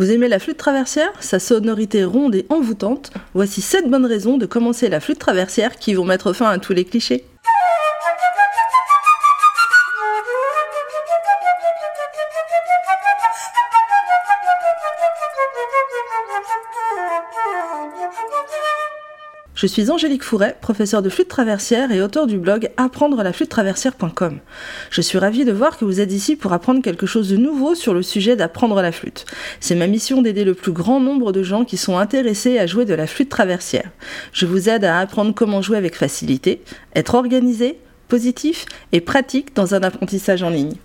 Vous aimez la flûte traversière? Sa sonorité ronde et envoûtante Voici 7 bonnes raisons de commencer la flûte traversière qui vont mettre fin à tous les clichés. Je suis Angélique Fouret, professeure de flûte traversière et auteur du blog apprendre la flûte traversière.com. Je suis ravie de voir que vous êtes ici pour apprendre quelque chose de nouveau sur le sujet d'apprendre la flûte. C'est ma mission d'aider le plus grand nombre de gens qui sont intéressés à jouer de la flûte traversière. Je vous aide à apprendre comment jouer avec facilité, être organisé, positif et pratique dans un apprentissage en ligne.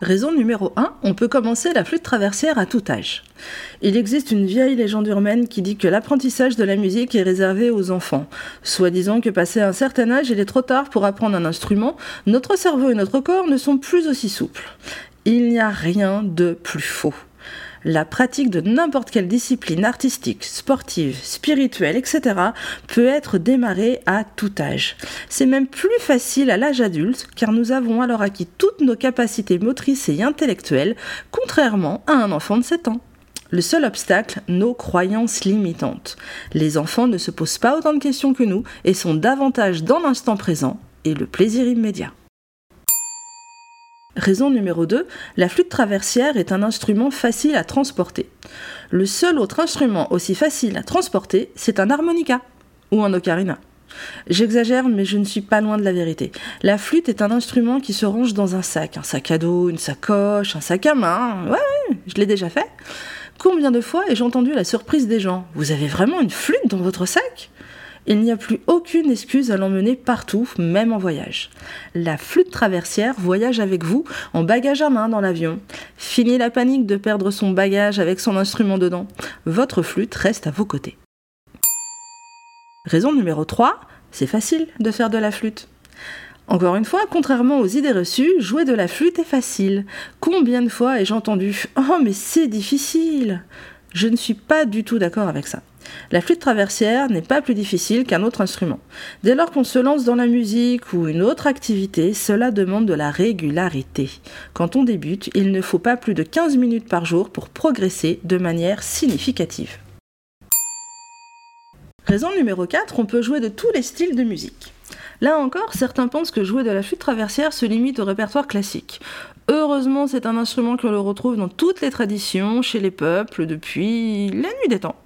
Raison numéro 1, on peut commencer la flûte traversière à tout âge. Il existe une vieille légende urbaine qui dit que l'apprentissage de la musique est réservé aux enfants, soit disant que passé un certain âge, il est trop tard pour apprendre un instrument, notre cerveau et notre corps ne sont plus aussi souples. Il n'y a rien de plus faux la pratique de n'importe quelle discipline artistique, sportive, spirituelle, etc. peut être démarrée à tout âge. C'est même plus facile à l'âge adulte car nous avons alors acquis toutes nos capacités motrices et intellectuelles, contrairement à un enfant de 7 ans. Le seul obstacle, nos croyances limitantes. Les enfants ne se posent pas autant de questions que nous et sont davantage dans l'instant présent et le plaisir immédiat. Raison numéro 2, la flûte traversière est un instrument facile à transporter. Le seul autre instrument aussi facile à transporter, c'est un harmonica ou un ocarina. J'exagère, mais je ne suis pas loin de la vérité. La flûte est un instrument qui se range dans un sac, un sac à dos, une sacoche, un sac à main. Ouais, je l'ai déjà fait. Combien de fois ai-je entendu la surprise des gens? Vous avez vraiment une flûte dans votre sac? Il n'y a plus aucune excuse à l'emmener partout, même en voyage. La flûte traversière voyage avec vous en bagage à main dans l'avion. Fini la panique de perdre son bagage avec son instrument dedans. Votre flûte reste à vos côtés. Raison numéro 3, c'est facile de faire de la flûte. Encore une fois, contrairement aux idées reçues, jouer de la flûte est facile. Combien de fois ai-je entendu Oh mais c'est difficile Je ne suis pas du tout d'accord avec ça. La flûte traversière n'est pas plus difficile qu'un autre instrument. Dès lors qu'on se lance dans la musique ou une autre activité, cela demande de la régularité. Quand on débute, il ne faut pas plus de 15 minutes par jour pour progresser de manière significative. Raison numéro 4, on peut jouer de tous les styles de musique. Là encore, certains pensent que jouer de la flûte traversière se limite au répertoire classique. Heureusement, c'est un instrument que l'on retrouve dans toutes les traditions, chez les peuples, depuis la nuit des temps.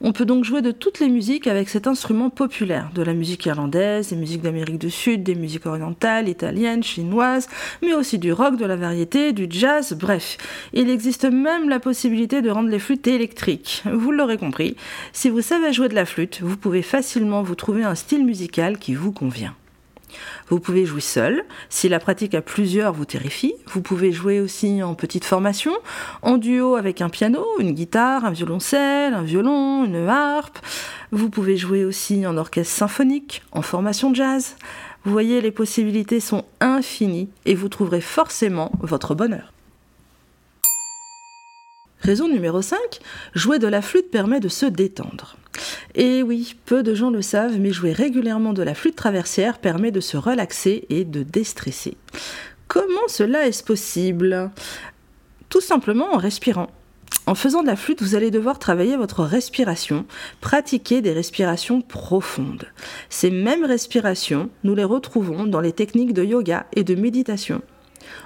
On peut donc jouer de toutes les musiques avec cet instrument populaire, de la musique irlandaise, des musiques d'Amérique du Sud, des musiques orientales, italiennes, chinoises, mais aussi du rock, de la variété, du jazz, bref. Il existe même la possibilité de rendre les flûtes électriques. Vous l'aurez compris, si vous savez jouer de la flûte, vous pouvez facilement vous trouver un style musical qui vous convient. Vous pouvez jouer seul, si la pratique à plusieurs vous terrifie. Vous pouvez jouer aussi en petite formation, en duo avec un piano, une guitare, un violoncelle, un violon, une harpe. Vous pouvez jouer aussi en orchestre symphonique, en formation jazz. Vous voyez, les possibilités sont infinies et vous trouverez forcément votre bonheur. Raison numéro 5, jouer de la flûte permet de se détendre. Et oui, peu de gens le savent, mais jouer régulièrement de la flûte traversière permet de se relaxer et de déstresser. Comment cela est-ce possible? Tout simplement en respirant. En faisant de la flûte, vous allez devoir travailler votre respiration, pratiquer des respirations profondes. Ces mêmes respirations, nous les retrouvons dans les techniques de yoga et de méditation.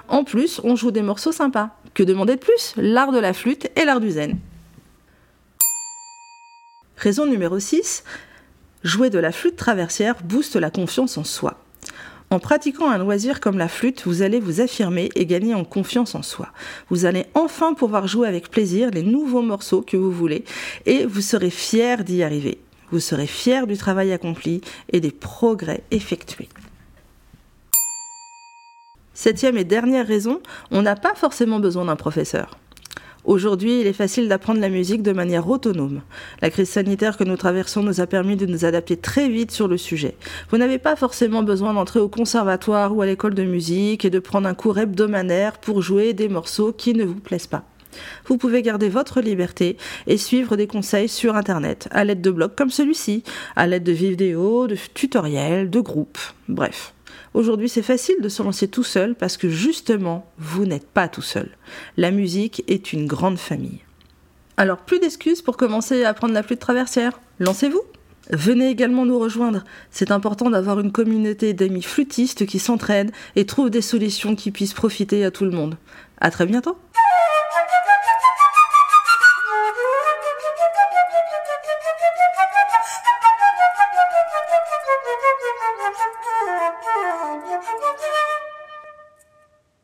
En plus, on joue des morceaux sympas. Que demander de plus? L'art de la flûte et l'art du zen. Raison numéro 6, jouer de la flûte traversière booste la confiance en soi. En pratiquant un loisir comme la flûte, vous allez vous affirmer et gagner en confiance en soi. Vous allez enfin pouvoir jouer avec plaisir les nouveaux morceaux que vous voulez et vous serez fier d'y arriver. Vous serez fier du travail accompli et des progrès effectués. Septième et dernière raison, on n'a pas forcément besoin d'un professeur. Aujourd'hui, il est facile d'apprendre la musique de manière autonome. La crise sanitaire que nous traversons nous a permis de nous adapter très vite sur le sujet. Vous n'avez pas forcément besoin d'entrer au conservatoire ou à l'école de musique et de prendre un cours hebdomadaire pour jouer des morceaux qui ne vous plaisent pas. Vous pouvez garder votre liberté et suivre des conseils sur Internet, à l'aide de blogs comme celui-ci, à l'aide de vidéos, de tutoriels, de groupes, bref. Aujourd'hui, c'est facile de se lancer tout seul parce que justement, vous n'êtes pas tout seul. La musique est une grande famille. Alors, plus d'excuses pour commencer à apprendre la flûte traversière. Lancez-vous Venez également nous rejoindre. C'est important d'avoir une communauté d'amis flûtistes qui s'entraident et trouvent des solutions qui puissent profiter à tout le monde. À très bientôt